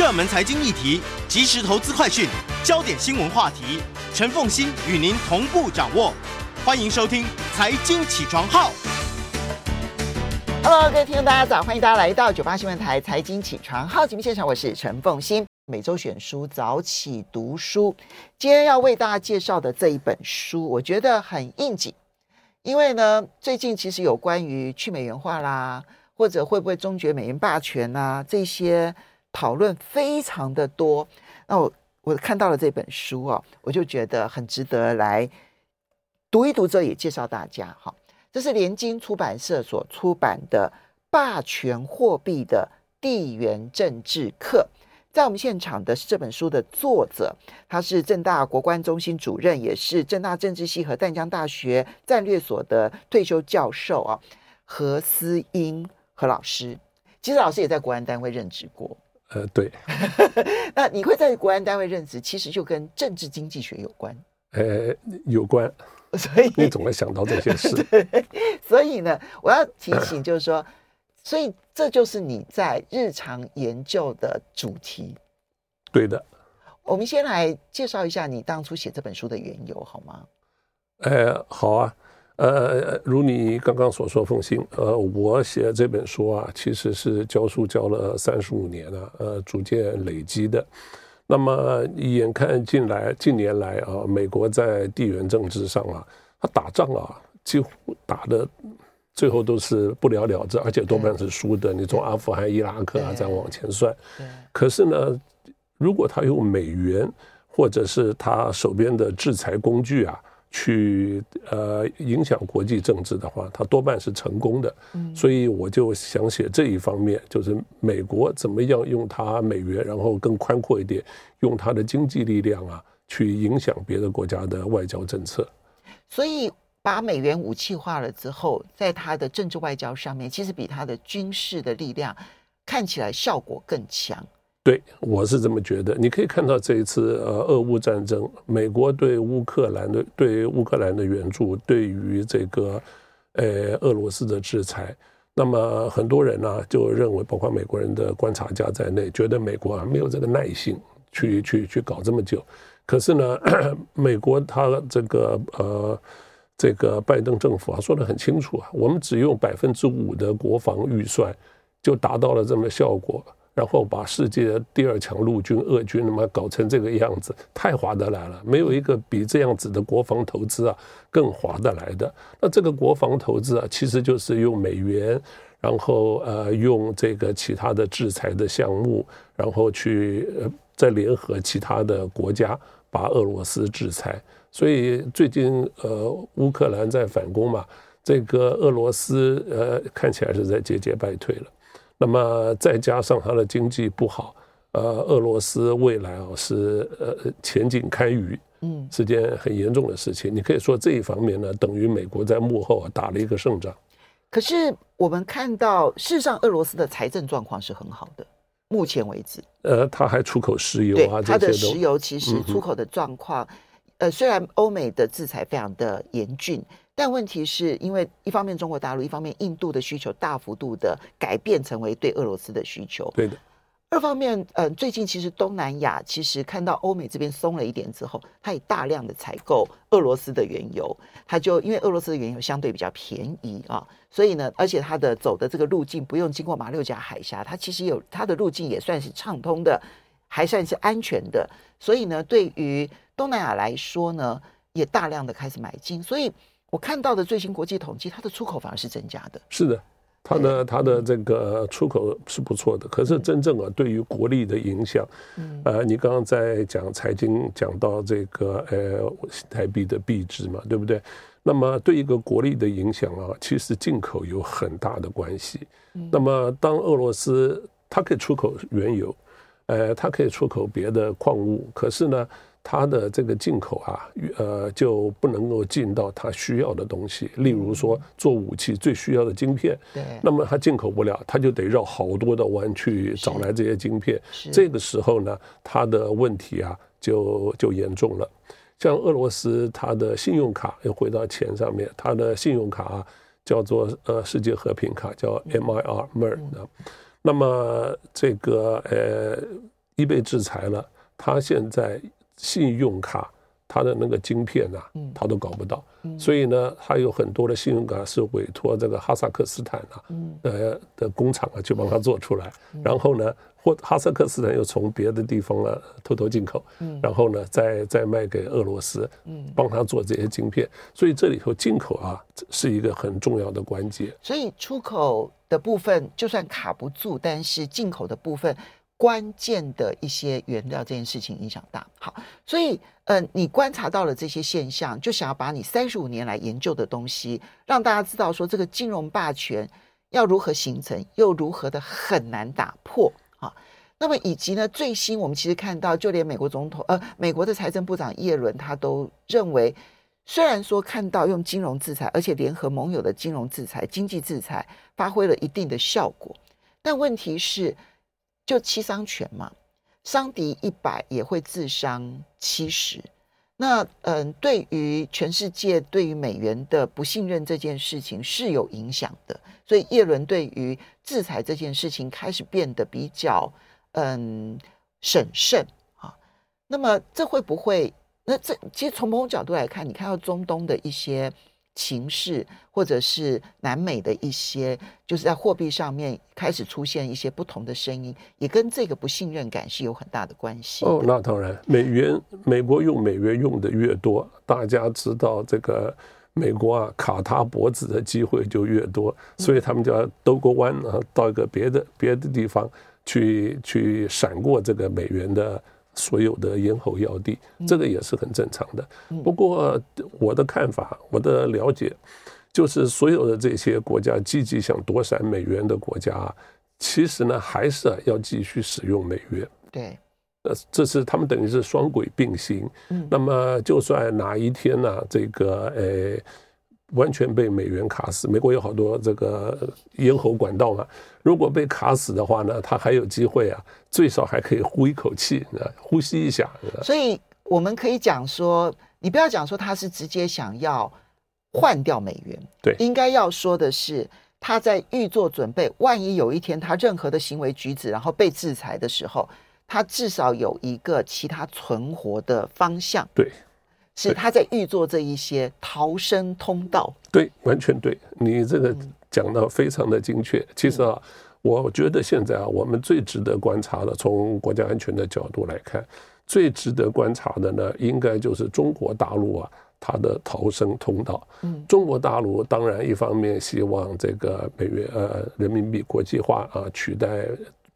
热门财经议题、即时投资快讯、焦点新闻话题，陈凤欣与您同步掌握。欢迎收听《财经起床号》。Hello，各位听众，大家早！欢迎大家来到九八新闻台《财经起床号》节目现场，我是陈凤欣。每周选书早起读书，今天要为大家介绍的这一本书，我觉得很应景，因为呢，最近其实有关于去美元化啦。或者会不会终结美元霸权啊？这些讨论非常的多。那我我看到了这本书啊，我就觉得很值得来读一读，这也介绍大家哈。这是联经出版社所出版的《霸权货币的地缘政治课》。在我们现场的是这本书的作者，他是政大国关中心主任，也是政大政治系和淡江大学战略所的退休教授啊，何思英。何老师，其实老师也在国安单位任职过。呃，对。那你会在国安单位任职，其实就跟政治经济学有关。呃，有关。所以你总会想到这些事。所以呢，我要提醒，就是说，所以这就是你在日常研究的主题。对的。我们先来介绍一下你当初写这本书的缘由，好吗？呃，好啊。呃，如你刚刚所说，凤馨，呃，我写这本书啊，其实是教书教了三十五年了，呃，逐渐累积的。那么眼看近来近年来啊，美国在地缘政治上啊，他打仗啊，几乎打的最后都是不了了之，而且多半是输的。你从阿富汗、伊拉克啊再往前算，可是呢，如果他用美元或者是他手边的制裁工具啊。去呃影响国际政治的话，它多半是成功的。嗯，所以我就想写这一方面，就是美国怎么样用它美元，然后更宽阔一点，用它的经济力量啊，去影响别的国家的外交政策。所以把美元武器化了之后，在它的政治外交上面，其实比它的军事的力量看起来效果更强。对，我是这么觉得。你可以看到这一次呃，俄乌战争，美国对乌克兰的对乌克兰的援助，对于这个呃俄罗斯的制裁，那么很多人呢、就认为，包括美国人的观察家在内，觉得美国啊没有这个耐性去去去搞这么久。可是呢，美国他这个呃这个拜登政府啊说得很清楚啊，我们只用百分之五的国防预算就达到了这么效果。然后把世界第二强陆军俄军那么搞成这个样子，太划得来了。没有一个比这样子的国防投资啊更划得来的。那这个国防投资啊，其实就是用美元，然后呃用这个其他的制裁的项目，然后去呃再联合其他的国家把俄罗斯制裁。所以最近呃乌克兰在反攻嘛，这个俄罗斯呃看起来是在节节败退了。那么再加上它的经济不好，呃，俄罗斯未来啊是呃前景堪虞，嗯，是件很严重的事情。你可以说这一方面呢，等于美国在幕后啊打了一个胜仗。可是我们看到，事实上俄罗斯的财政状况是很好的，目前为止。呃，它还出口石油啊，它的石油其实出口的状况，呃，虽然欧美的制裁非常的严峻。但问题是因为一方面中国大陆，一方面印度的需求大幅度的改变，成为对俄罗斯的需求。对的。二方面，呃，最近其实东南亚其实看到欧美这边松了一点之后，它也大量的采购俄罗斯的原油。它就因为俄罗斯的原油相对比较便宜啊，所以呢，而且它的走的这个路径不用经过马六甲海峡，它其实有它的路径也算是畅通的，还算是安全的。所以呢，对于东南亚来说呢，也大量的开始买进，所以。我看到的最新国际统计，它的出口反而是增加的。是的，它的它的这个出口是不错的。可是真正啊，对于国力的影响，嗯，呃，你刚刚在讲财经，讲到这个呃台币的币值嘛，对不对？那么对一个国力的影响啊，其实进口有很大的关系。那么当俄罗斯它可以出口原油，呃，它可以出口别的矿物，可是呢，它的这个进口啊，呃，就不能够进到它需要的东西。例如说，做武器最需要的晶片，对，那么它进口不了，它就得绕好多的弯去找来这些晶片。这个时候呢，它的问题啊，就就严重了。像俄罗斯，它的信用卡又回到钱上面，它的信用卡啊，叫做呃世界和平卡，叫 MIR，MIR。那么这个呃。一被制裁了，它现在信用卡。他的那个晶片呐、啊，他都搞不到，嗯、所以呢，还有很多的信用卡是委托这个哈萨克斯坦啊，呃、嗯、的工厂啊去帮他做出来，嗯、然后呢，或哈萨克斯坦又从别的地方啊偷偷进口，嗯、然后呢，再再卖给俄罗斯，嗯，帮他做这些晶片，所以这里头进口啊是一个很重要的关节。所以出口的部分就算卡不住，但是进口的部分。关键的一些原料这件事情影响大，好，所以，嗯、你观察到了这些现象，就想要把你三十五年来研究的东西，让大家知道说这个金融霸权要如何形成，又如何的很难打破啊。那么，以及呢，最新我们其实看到，就连美国总统，呃，美国的财政部长耶伦，他都认为，虽然说看到用金融制裁，而且联合盟友的金融制裁、经济制裁发挥了一定的效果，但问题是。就七伤拳嘛，伤敌一百也会自伤七十。那嗯，对于全世界对于美元的不信任这件事情是有影响的。所以叶伦对于制裁这件事情开始变得比较嗯审慎啊。那么这会不会？那这其实从某种角度来看，你看到中东的一些。情势，或者是南美的一些，就是在货币上面开始出现一些不同的声音，也跟这个不信任感是有很大的关系。哦，那当然，美元，美国用美元用的越多，大家知道这个美国啊卡他脖子的机会就越多，所以他们就要兜个弯啊，到一个别的别的地方去去闪过这个美元的。所有的咽喉要地，这个也是很正常的。不过我的看法，我的了解，就是所有的这些国家积极想躲闪美元的国家，其实呢还是要继续使用美元。对，呃，这是他们等于是双轨并行。那么就算哪一天呢，这个呃。完全被美元卡死，美国有好多这个咽喉管道嘛。如果被卡死的话呢，它还有机会啊，最少还可以呼一口气，呼吸一下。所以我们可以讲说，你不要讲说他是直接想要换掉美元，对，应该要说的是他在预做准备，万一有一天他任何的行为举止然后被制裁的时候，他至少有一个其他存活的方向。对。是他在预做这一些逃生通道，对，完全对，你这个讲的非常的精确。其实啊，我觉得现在啊，我们最值得观察的，从国家安全的角度来看，最值得观察的呢，应该就是中国大陆啊，它的逃生通道。嗯，中国大陆当然一方面希望这个美元呃人民币国际化啊，取代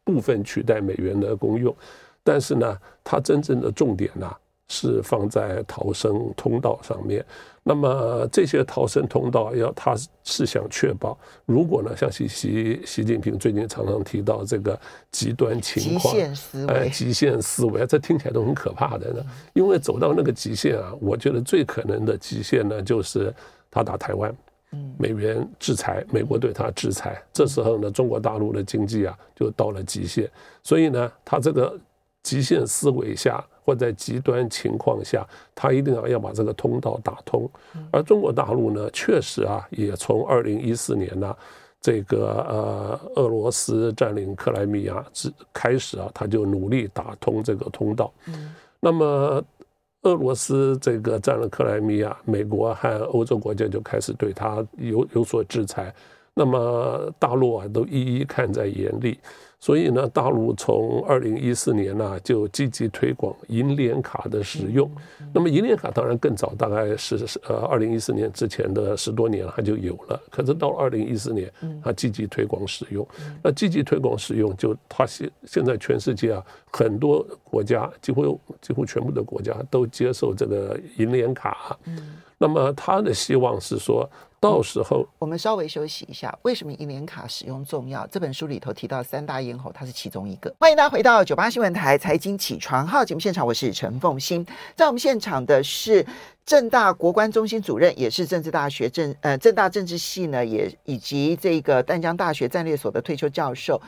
部分取代美元的功用，但是呢，它真正的重点呢，是放在逃生通道上面，那么这些逃生通道要他是想确保，如果呢，像习习习近平最近常常提到这个极端情况，极限思维，哎，极限思维，这听起来都很可怕的呢。因为走到那个极限啊，我觉得最可能的极限呢，就是他打台湾，美元制裁，美国对他制裁，这时候呢，中国大陆的经济啊就到了极限，所以呢，他这个极限思维下。或在极端情况下，他一定要要把这个通道打通。而中国大陆呢，确实啊，也从二零一四年呢，这个呃俄罗斯占领克莱米亚之开始啊，他就努力打通这个通道。那么俄罗斯这个占了克莱米亚，美国和欧洲国家就开始对他有有所制裁。那么大陆啊，都一一看在眼里。所以呢，大陆从二零一四年呢就积极推广银联卡的使用。那么银联卡当然更早，大概是呃二零一四年之前的十多年它就有了。可是到了二零一四年，它积极推广使用。那积极推广使用，就它现现在全世界啊很多国家，几乎几乎全部的国家都接受这个银联卡。那么他的希望是说。到时候，我们稍微休息一下。为什么银联卡使用重要？这本书里头提到三大咽喉，它是其中一个。欢迎大家回到九八新闻台财经起床号节目现场，我是陈凤欣。在我们现场的是正大国关中心主任，也是政治大学政呃正大政治系呢，也以及这个淡江大学战略所的退休教授。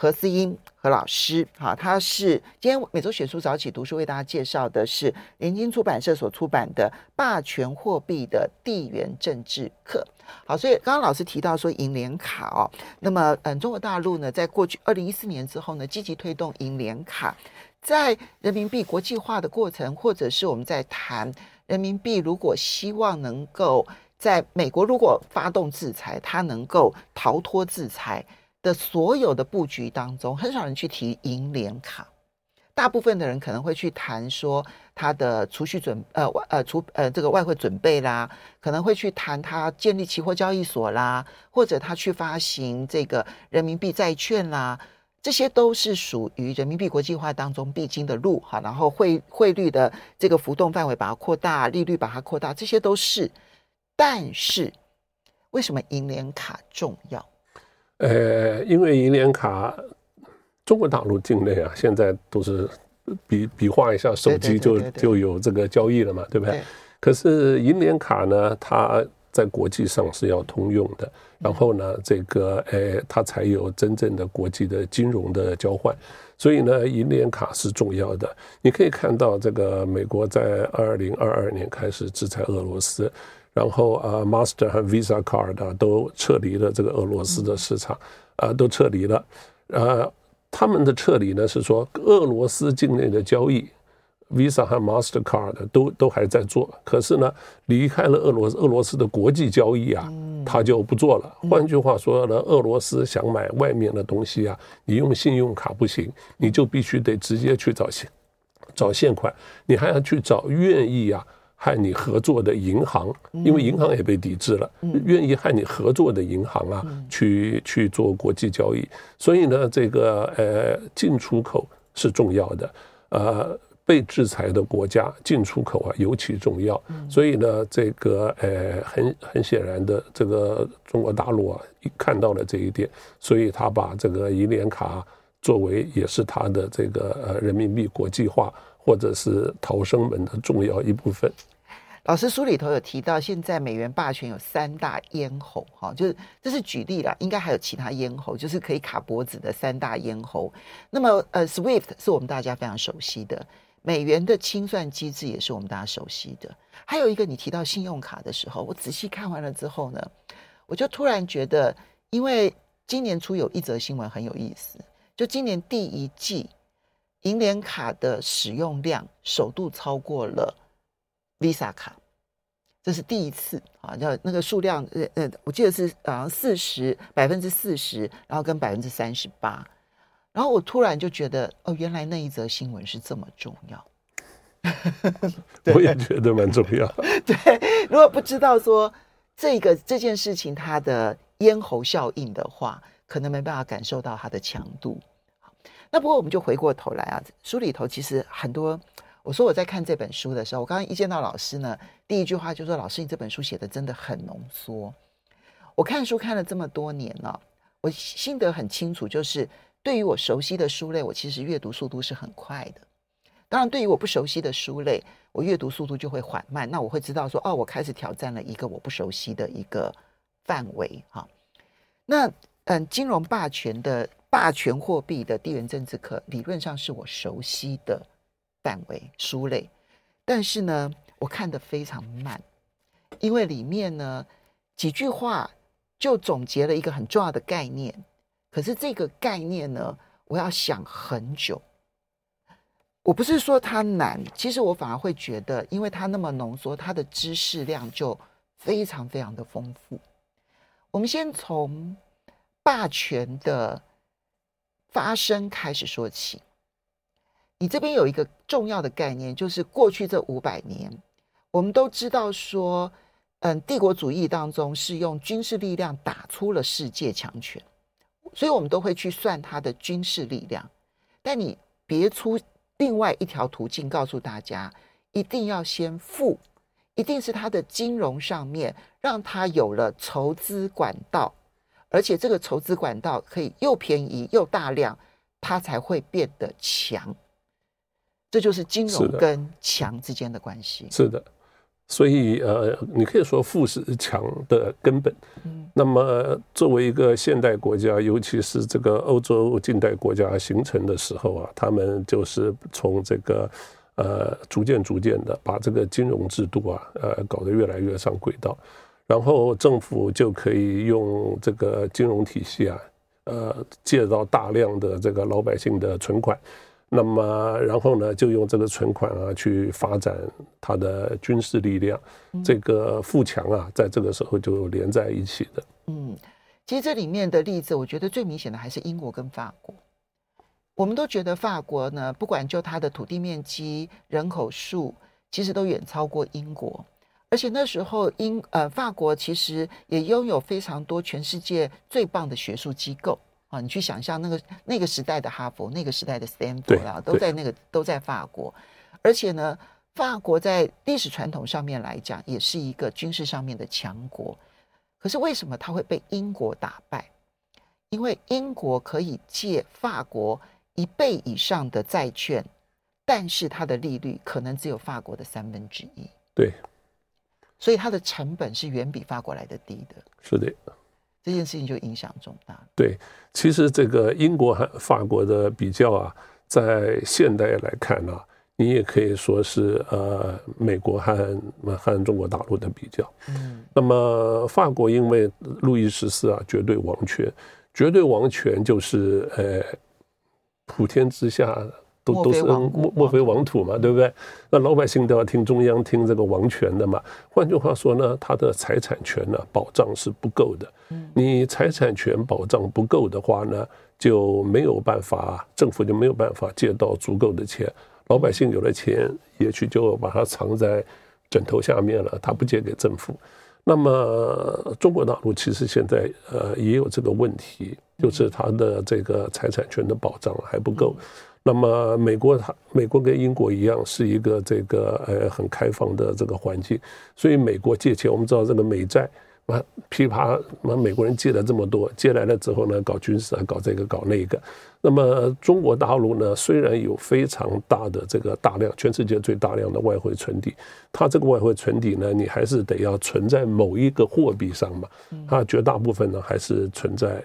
何思英何老师，哈，他是今天每周选书早起读书为大家介绍的是联经出版社所出版的《霸权货币的地缘政治课》。好，所以刚刚老师提到说银联卡哦，那么嗯，中国大陆呢，在过去二零一四年之后呢，积极推动银联卡。在人民币国际化的过程，或者是我们在谈人民币，如果希望能够在美国如果发动制裁，它能够逃脱制裁的所有的布局当中，很少人去提银联卡。大部分的人可能会去谈说他的储蓄准呃外呃储呃这个外汇准备啦，可能会去谈他建立期货交易所啦，或者他去发行这个人民币债券啦，这些都是属于人民币国际化当中必经的路哈。然后汇汇率的这个浮动范围把它扩大，利率把它扩大，这些都是。但是为什么银联卡重要？呃，因为银联卡。中国大陆境内啊，现在都是比比划一下手机就就有这个交易了嘛，对不对？可是银联卡呢，它在国际上是要通用的，然后呢，这个呃，它才有真正的国际的金融的交换。所以呢，银联卡是重要的。你可以看到，这个美国在二零二二年开始制裁俄罗斯，然后啊，Master 和 Visa Card 啊都撤离了这个俄罗斯的市场，啊，都撤离了，呃。他们的撤离呢，是说俄罗斯境内的交易，Visa 和 Mastercard 都都还在做，可是呢，离开了俄罗斯，俄罗斯的国际交易啊，他就不做了。换句话说呢，俄罗斯想买外面的东西啊，你用信用卡不行，你就必须得直接去找现找现款，你还要去找愿意啊。和你合作的银行，因为银行也被抵制了，愿意和你合作的银行啊，去去做国际交易。所以呢，这个呃进出口是重要的，呃被制裁的国家进出口啊尤其重要。所以呢，这个呃很很显然的，这个中国大陆啊看到了这一点，所以他把这个银联卡作为也是他的这个呃人民币国际化或者是逃生门的重要一部分。老师书里头有提到，现在美元霸权有三大咽喉，哈，就是这是举例了，应该还有其他咽喉，就是可以卡脖子的三大咽喉。那么，呃，SWIFT 是我们大家非常熟悉的，美元的清算机制也是我们大家熟悉的。还有一个，你提到信用卡的时候，我仔细看完了之后呢，我就突然觉得，因为今年初有一则新闻很有意思，就今年第一季银联卡的使用量首度超过了。Visa 卡，这是第一次啊！叫那个数量，呃呃，我记得是好像四十百分之四十，然后跟百分之三十八，然后我突然就觉得，哦，原来那一则新闻是这么重要。我也觉得蛮重要。对，如果不知道说这个这件事情它的咽喉效应的话，可能没办法感受到它的强度。那不过我们就回过头来啊，书里头其实很多。我说我在看这本书的时候，我刚刚一见到老师呢，第一句话就说：“老师，你这本书写的真的很浓缩。”我看书看了这么多年了，我心得很清楚，就是对于我熟悉的书类，我其实阅读速度是很快的。当然，对于我不熟悉的书类，我阅读速度就会缓慢。那我会知道说，哦，我开始挑战了一个我不熟悉的一个范围哈。那嗯，金融霸权的霸权货币的地缘政治课，理论上是我熟悉的。范围书类，但是呢，我看得非常慢，因为里面呢几句话就总结了一个很重要的概念。可是这个概念呢，我要想很久。我不是说它难，其实我反而会觉得，因为它那么浓缩，它的知识量就非常非常的丰富。我们先从霸权的发生开始说起。你这边有一个重要的概念，就是过去这五百年，我们都知道说，嗯，帝国主义当中是用军事力量打出了世界强权，所以我们都会去算它的军事力量。但你别出另外一条途径告诉大家，一定要先富，一定是它的金融上面让它有了筹资管道，而且这个筹资管道可以又便宜又大量，它才会变得强。这就是金融跟强之间的关系。是的，所以呃，你可以说富是强的根本。嗯，那么作为一个现代国家，尤其是这个欧洲近代国家形成的时候啊，他们就是从这个呃逐渐逐渐的把这个金融制度啊呃搞得越来越上轨道，然后政府就可以用这个金融体系啊呃借到大量的这个老百姓的存款。那么然后呢，就用这个存款啊去发展他的军事力量，这个富强啊，在这个时候就连在一起的。嗯，其实这里面的例子，我觉得最明显的还是英国跟法国。我们都觉得法国呢，不管就它的土地面积、人口数，其实都远超过英国。而且那时候英呃法国其实也拥有非常多全世界最棒的学术机构。啊，你去想象那个那个时代的哈佛，那个时代的斯坦福啊，都在那个都在法国，而且呢，法国在历史传统上面来讲，也是一个军事上面的强国。可是为什么它会被英国打败？因为英国可以借法国一倍以上的债券，但是它的利率可能只有法国的三分之一。对，所以它的成本是远比法国来的低的。是的。这件事情就影响重大。对，其实这个英国和法国的比较啊，在现代来看呢、啊，你也可以说是呃美国和和中国大陆的比较。嗯，那么法国因为路易十四啊绝对王权，绝对王权就是呃普天之下。都都是莫莫非王土嘛，对不对？那老百姓都要听中央听这个王权的嘛。换句话说呢，他的财产权呢保障是不够的。你财产权保障不够的话呢，就没有办法，政府就没有办法借到足够的钱。老百姓有了钱，也许就把它藏在枕头下面了，他不借给政府。那么中国大陆其实现在呃也有这个问题，就是他的这个财产权的保障还不够。那么美国，它美国跟英国一样，是一个这个呃很开放的这个环境，所以美国借钱，我们知道这个美债啊，噼啪，那美国人借了这么多，借来了之后呢，搞军事啊，搞这个搞那个。那么中国大陆呢，虽然有非常大的这个大量，全世界最大量的外汇存底，它这个外汇存底呢，你还是得要存在某一个货币上嘛，它绝大部分呢还是存在，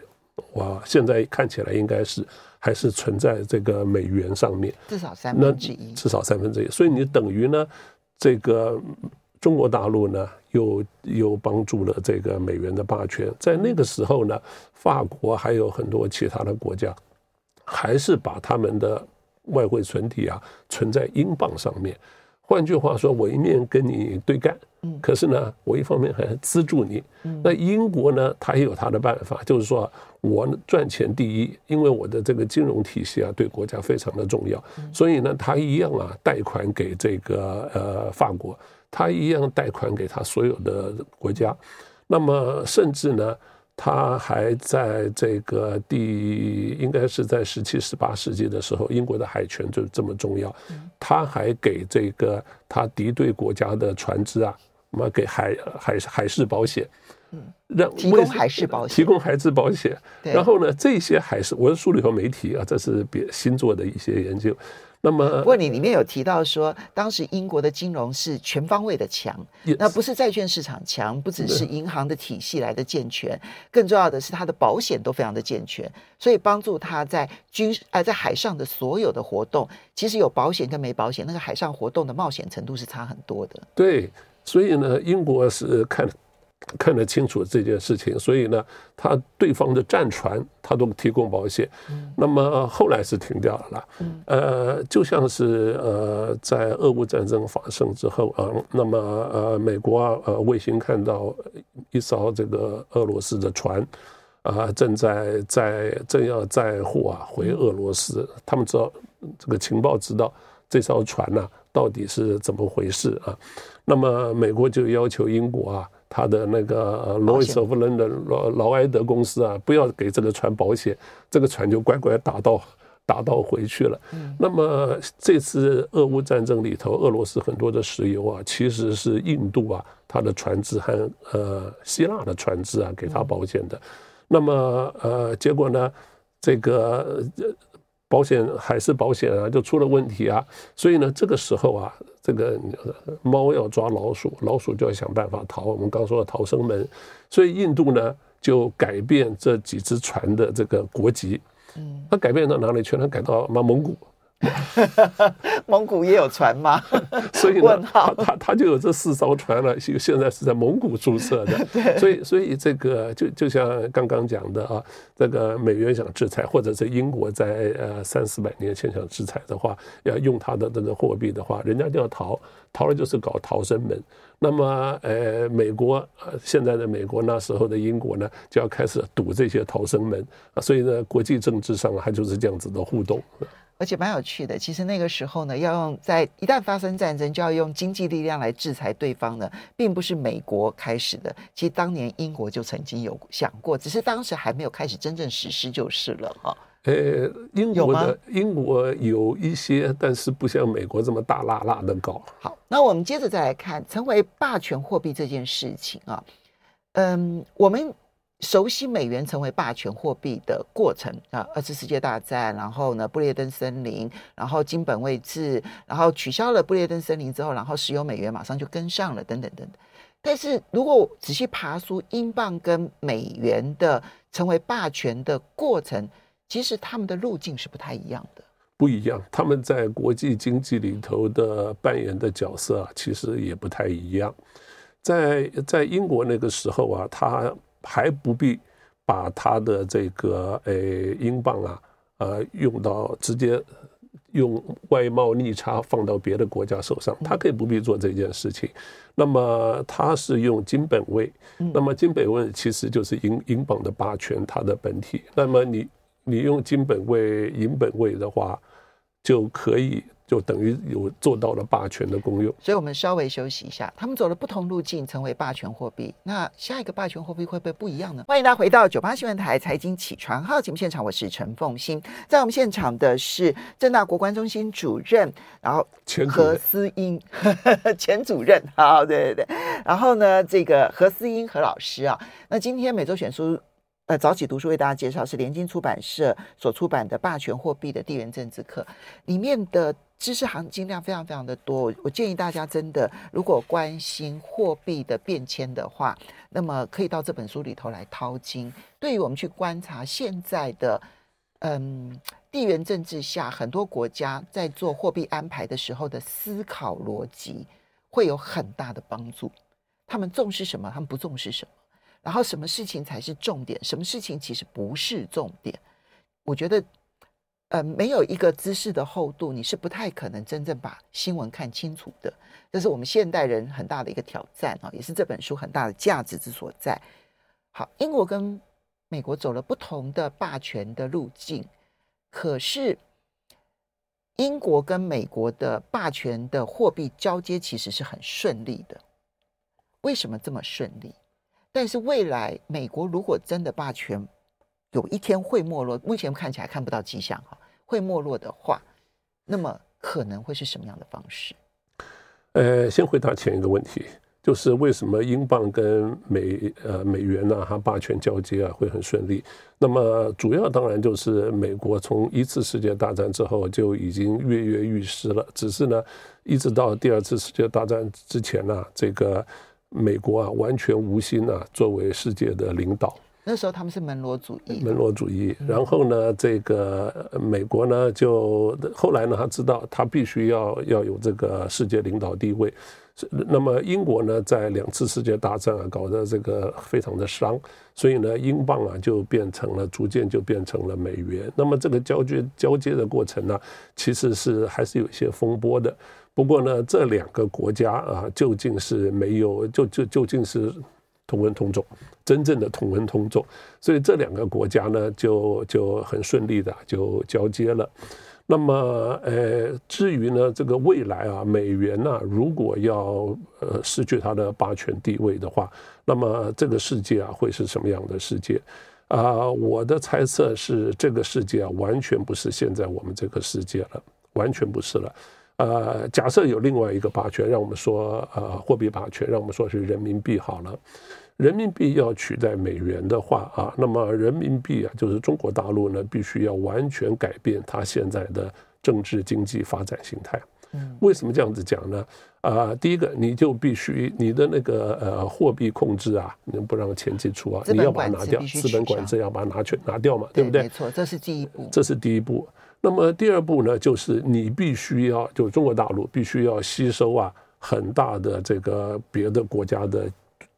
哇，现在看起来应该是。还是存在这个美元上面，至少三分之一，至少三分之一。所以你等于呢，这个中国大陆呢，又又帮助了这个美元的霸权。在那个时候呢，法国还有很多其他的国家，还是把他们的外汇存底啊存在英镑上面。换句话说，我一面跟你对干，可是呢，我一方面还资助你。那英国呢，他也有他的办法，就是说我赚钱第一，因为我的这个金融体系啊，对国家非常的重要，所以呢，他一样啊，贷款给这个呃法国，他一样贷款给他所有的国家，那么甚至呢。他还在这个第，应该是在十七、十八世纪的时候，英国的海权就这么重要。他还给这个他敌对国家的船只啊，什么给海海海事保险，让提供海事保险，提供海事保险。然后呢，这些海事，我的书里头没提啊，这是别新做的一些研究。那么，不过你里面有提到说，当时英国的金融是全方位的强.那不是债券市场强，不只是银行的体系来的健全，更重要的是它的保险都非常的健全，所以帮助他在军啊在海上的所有的活动，其实有保险跟没保险，那个海上活动的冒险程度是差很多的。对，所以呢，英国是看。看得清楚这件事情，所以呢，他对方的战船他都提供保险。那么后来是停掉了啦。呃，就像是呃，在俄乌战争发生之后啊，那么呃，美国啊，呃，卫星看到一艘这个俄罗斯的船啊，正在在正要载货啊回俄罗斯，他们知道这个情报知道这艘船呢到底是怎么回事啊？那么美国就要求英国啊。他的那个 Lloyd's of London 劳劳埃德公司啊，不要给这个船保险，这个船就乖乖打到打到回去了。那么这次俄乌战争里头，俄罗斯很多的石油啊，其实是印度啊，他的船只和呃希腊的船只啊给他保险的。那么呃，结果呢，这个。保险海事保险啊，就出了问题啊，所以呢，这个时候啊，这个猫要抓老鼠，老鼠就要想办法逃。我们刚说的逃生门，所以印度呢就改变这几只船的这个国籍。嗯，它改变到哪里去它？改到嘛蒙古。蒙古也有船吗？所以呢，他他他就有这四艘船了，现现在是在蒙古注册的。对，所以所以这个就就像刚刚讲的啊，这个美元想制裁，或者是英国在呃三四百年前想制裁的话，要用他的这个货币的话，人家就要逃，逃了就是搞逃生门。那么呃，美国呃现在的美国那时候的英国呢，就要开始堵这些逃生门啊，所以呢，国际政治上它就是这样子的互动。而且蛮有趣的，其实那个时候呢，要用在一旦发生战争，就要用经济力量来制裁对方呢，并不是美国开始的。其实当年英国就曾经有想过，只是当时还没有开始真正实施就是了哈。呃，英国的英国有一些，但是不像美国这么大辣辣的搞。好，那我们接着再来看成为霸权货币这件事情啊，嗯，我们。熟悉美元成为霸权货币的过程啊，二次世界大战，然后呢，布列登森林，然后金本位制，然后取消了布列登森林之后，然后石油美元马上就跟上了，等等等等。但是如果仔细爬梳英镑跟美元的成为霸权的过程，其实他们的路径是不太一样的。不一样，他们在国际经济里头的扮演的角色啊，其实也不太一样。在在英国那个时候啊，他。还不必把他的这个诶、哎、英镑啊，呃，用到直接用外贸逆差放到别的国家手上，他可以不必做这件事情。那么他是用金本位，那么金本位其实就是英英镑的霸权，它的本体。那么你你用金本位、银本位的话，就可以。就等于有做到了霸权的功用，所以我们稍微休息一下。他们走了不同路径，成为霸权货币。那下一个霸权货币会不会不一样呢？欢迎大家回到九八新闻台财经起床号节目现场，我是陈凤欣。在我们现场的是正大国关中心主任，然后何思英前主任，好，对对对。然后呢，这个何思英何老师啊，那今天每周选书。呃，早起读书为大家介绍是联经出版社所出版的《霸权货币的地缘政治课》，里面的知识含金量非常非常的多。我建议大家真的如果关心货币的变迁的话，那么可以到这本书里头来淘金。对于我们去观察现在的嗯地缘政治下，很多国家在做货币安排的时候的思考逻辑，会有很大的帮助。他们重视什么？他们不重视什么？然后什么事情才是重点？什么事情其实不是重点？我觉得，呃，没有一个知识的厚度，你是不太可能真正把新闻看清楚的。这是我们现代人很大的一个挑战啊，也是这本书很大的价值之所在。好，英国跟美国走了不同的霸权的路径，可是英国跟美国的霸权的货币交接其实是很顺利的。为什么这么顺利？但是未来，美国如果真的霸权有一天会没落，目前看起来看不到迹象哈，会没落的话，那么可能会是什么样的方式？呃，先回答前一个问题，就是为什么英镑跟美呃美元呢、啊，它霸权交接啊会很顺利？那么主要当然就是美国从一次世界大战之后就已经跃跃欲试了，只是呢，一直到第二次世界大战之前呢、这个。美国啊，完全无心啊，作为世界的领导。那时候他们是门罗主义。门罗主义。然后呢，这个美国呢，就后来呢，他知道他必须要要有这个世界领导地位。那么英国呢，在两次世界大战啊，搞得这个非常的伤，所以呢，英镑啊就变成了逐渐就变成了美元。那么这个交接交接的过程呢，其实是还是有一些风波的。不过呢，这两个国家啊，究竟是没有，就就究竟是同文同种，真正的同文同种，所以这两个国家呢，就就很顺利的就交接了。那么，呃，至于呢，这个未来啊，美元呢，如果要呃失去它的霸权地位的话，那么这个世界啊，会是什么样的世界？啊，我的猜测是，这个世界啊，完全不是现在我们这个世界了，完全不是了。呃，假设有另外一个霸权，让我们说，呃，货币霸权，让我们说是人民币好了。人民币要取代美元的话啊，那么人民币啊，就是中国大陆呢，必须要完全改变它现在的政治经济发展形态。嗯，为什么这样子讲呢？啊、呃，第一个，你就必须你的那个呃货币控制啊，你不让钱进出啊，你要把它拿掉，资本管制要把它拿去拿掉嘛，对不对？没错，这是第一步。这是第一步。那么第二步呢，就是你必须要，就中国大陆必须要吸收啊很大的这个别的国家的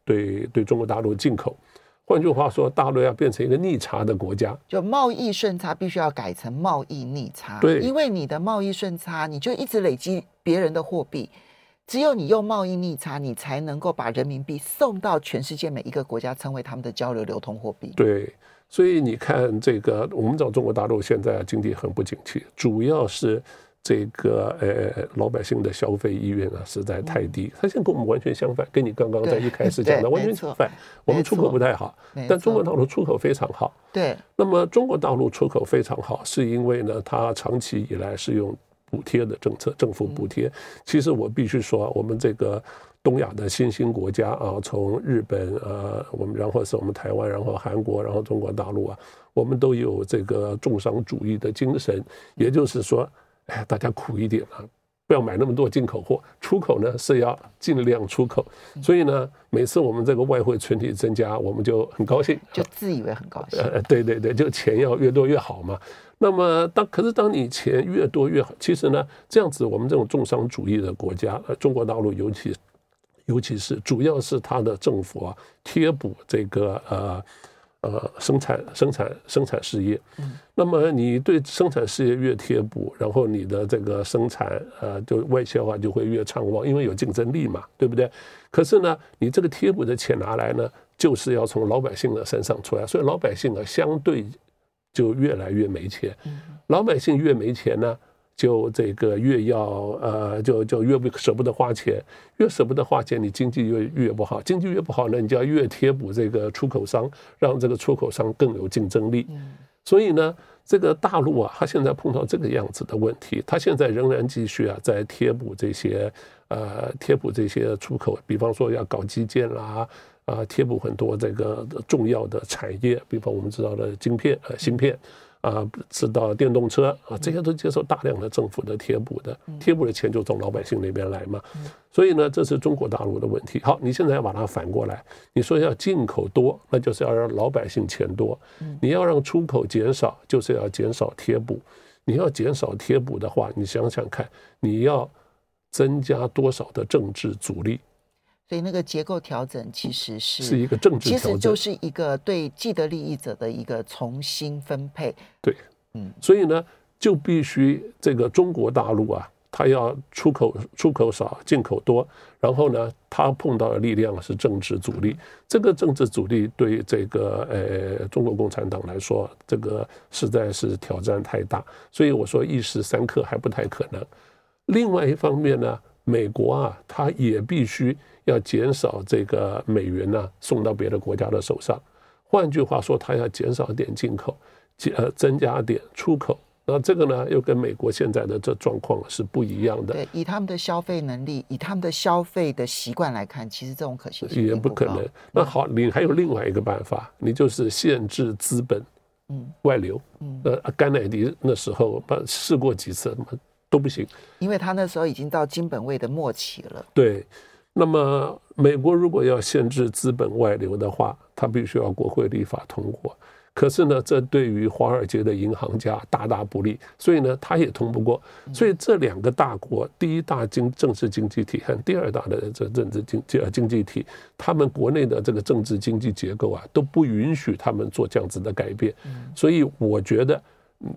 对对中国大陆进口。换句话说，大陆要变成一个逆差的国家，就贸易顺差必须要改成贸易逆差。对，因为你的贸易顺差，你就一直累积别人的货币，只有你用贸易逆差，你才能够把人民币送到全世界每一个国家，成为他们的交流流通货币。对，所以你看，这个我们知道中国大陆现在经济很不景气，主要是。这个呃，老百姓的消费意愿啊实在太低，它现在跟我们完全相反，跟你刚刚在一开始讲的完全相反。我们出口不太好，但中国大陆出口非常好。对，那么中国大陆出口非常好，是因为呢，它长期以来是用补贴的政策，政府补贴。其实我必须说，我们这个东亚的新兴国家啊，从日本啊，我们然后是我们台湾，然后韩国，然后中国大陆啊，我们都有这个重商主义的精神，也就是说。哎，大家苦一点啊，不要买那么多进口货，出口呢是要尽量出口。所以呢，每次我们这个外汇存底增加，我们就很高兴，就自以为很高兴。呃，对对对，就钱要越多越好嘛。那么当可是当你钱越多越好，其实呢，这样子我们这种重商主义的国家，呃，中国大陆尤其尤其是主要是它的政府啊贴补这个呃。呃，生产生产生产事业，那么你对生产事业越贴补，然后你的这个生产呃，就外销啊就会越畅旺，因为有竞争力嘛，对不对？可是呢，你这个贴补的钱拿来呢，就是要从老百姓的身上出来，所以老百姓啊，相对就越来越没钱，老百姓越没钱呢。就这个越要呃，就就越不舍不得花钱，越舍不得花钱，你经济越越不好，经济越不好呢，你就要越贴补这个出口商，让这个出口商更有竞争力。所以呢，这个大陆啊，它现在碰到这个样子的问题，它现在仍然继续啊，在贴补这些呃，贴补这些出口，比方说要搞基建啦，啊，贴补很多这个重要的产业，比方我们知道的晶片呃，芯片。啊，知道电动车啊，这些都接受大量的政府的贴补的，贴补的钱就从老百姓那边来嘛。所以呢，这是中国大陆的问题。好，你现在要把它反过来，你说要进口多，那就是要让老百姓钱多；你要让出口减少，就是要减少贴补。你要减少贴补的话，你想想看，你要增加多少的政治阻力？所以那个结构调整其实是是一个政治调整，其实就是一个对既得利益者的一个重新分配。对，嗯，所以呢，就必须这个中国大陆啊，它要出口出口少，进口多，然后呢，它碰到的力量是政治阻力。这个政治阻力对这个呃中国共产党来说，这个实在是挑战太大。所以我说一时三刻还不太可能。另外一方面呢，美国啊，它也必须。要减少这个美元呢、啊、送到别的国家的手上，换句话说，他要减少点进口，呃增加点出口。那这个呢，又跟美国现在的这状况是不一样的。对，以他们的消费能力，以他们的消费的习惯来看，其实这种可行性也不可能。那好，你还有另外一个办法，你就是限制资本，嗯，外流。嗯，呃，甘乃迪那时候把试过几次，都不行，因为他那时候已经到金本位的末期了。对。那么，美国如果要限制资本外流的话，它必须要国会立法通过。可是呢，这对于华尔街的银行家大大不利，所以呢，他也通不过。所以这两个大国，第一大经政治经济体和第二大的这政治经济经济体，他们国内的这个政治经济结构啊，都不允许他们做这样子的改变。所以我觉得，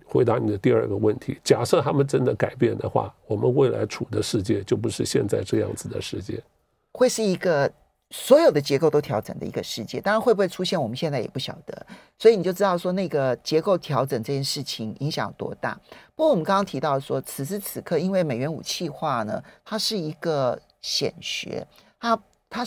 回答你的第二个问题，假设他们真的改变的话，我们未来处的世界就不是现在这样子的世界。会是一个所有的结构都调整的一个世界，当然会不会出现，我们现在也不晓得，所以你就知道说那个结构调整这件事情影响多大。不过我们刚刚提到说，此时此刻，因为美元武器化呢，它是一个显学，它它。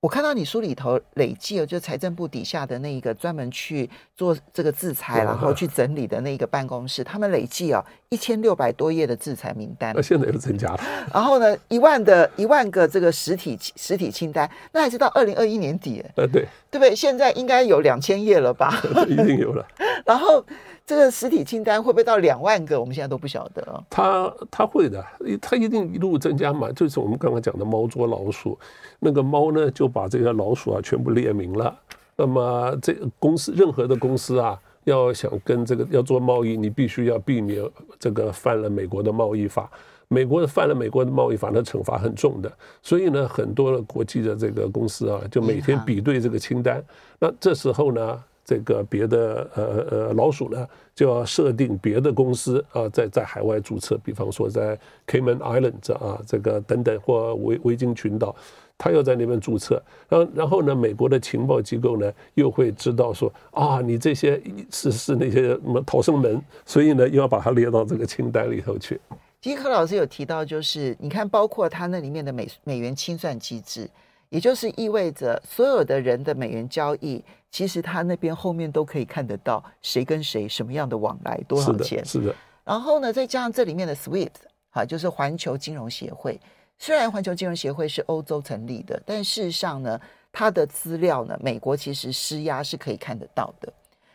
我看到你书里头累计哦，就财政部底下的那一个专门去做这个制裁，然后去整理的那个办公室，他们累计哦一千六百多页的制裁名单。那现在又增加了。然后呢，一万的一万个这个实体实体清单，那还是到二零二一年底。呃，对，对不对？现在应该有两千页了吧？一定有了。然后。这个实体清单会不会到两万个？我们现在都不晓得哦。他他会的，他一定一路增加嘛。就是我们刚刚讲的猫捉老鼠，那个猫呢就把这个老鼠啊全部列明了。那么这公司任何的公司啊，要想跟这个要做贸易，你必须要避免这个犯了美国的贸易法。美国犯了美国的贸易法，那惩罚很重的。所以呢，很多的国际的这个公司啊，就每天比对这个清单。那这时候呢，这个别的呃呃老鼠呢，就要设定别的公司啊，在在海外注册，比方说在 Cayman Islands 啊，这个等等或维维京群岛。他要在那边注册，然后然后呢，美国的情报机构呢又会知道说啊，你这些是是那些什么逃生门，所以呢又要把它列到这个清单里头去。其实柯老师有提到，就是你看，包括他那里面的美美元清算机制，也就是意味着所有的人的美元交易，其实他那边后面都可以看得到谁跟谁什么样的往来，多少钱。是的。是的。然后呢，再加上这里面的 SWIFT，哈，就是环球金融协会。虽然环球金融协会是欧洲成立的，但事实上呢，它的资料呢，美国其实施压是可以看得到的。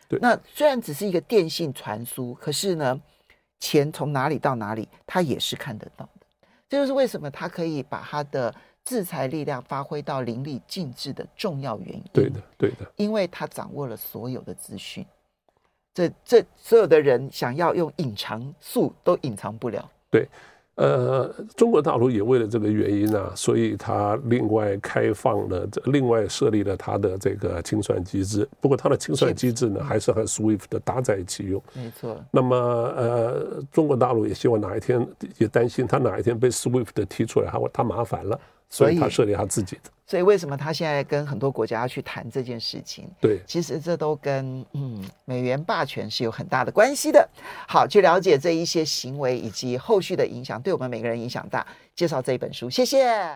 对，那虽然只是一个电信传输，可是呢，钱从哪里到哪里，它也是看得到的。这就是为什么它可以把它的制裁力量发挥到淋漓尽致的重要原因。对的，对的，因为他掌握了所有的资讯，这这所有的人想要用隐藏术都隐藏不了。对。呃，中国大陆也为了这个原因呢、啊，所以他另外开放了，另外设立了他的这个清算机制。不过，他的清算机制呢，还是和 SWIFT 的搭在一起用。没错。那么，呃，中国大陆也希望哪一天，也担心他哪一天被 SWIFT 踢出来，他他麻烦了。所以他设立他自己的，所以为什么他现在跟很多国家要去谈这件事情？对，其实这都跟嗯美元霸权是有很大的关系的。好，去了解这一些行为以及后续的影响，对我们每个人影响大。介绍这一本书，谢谢。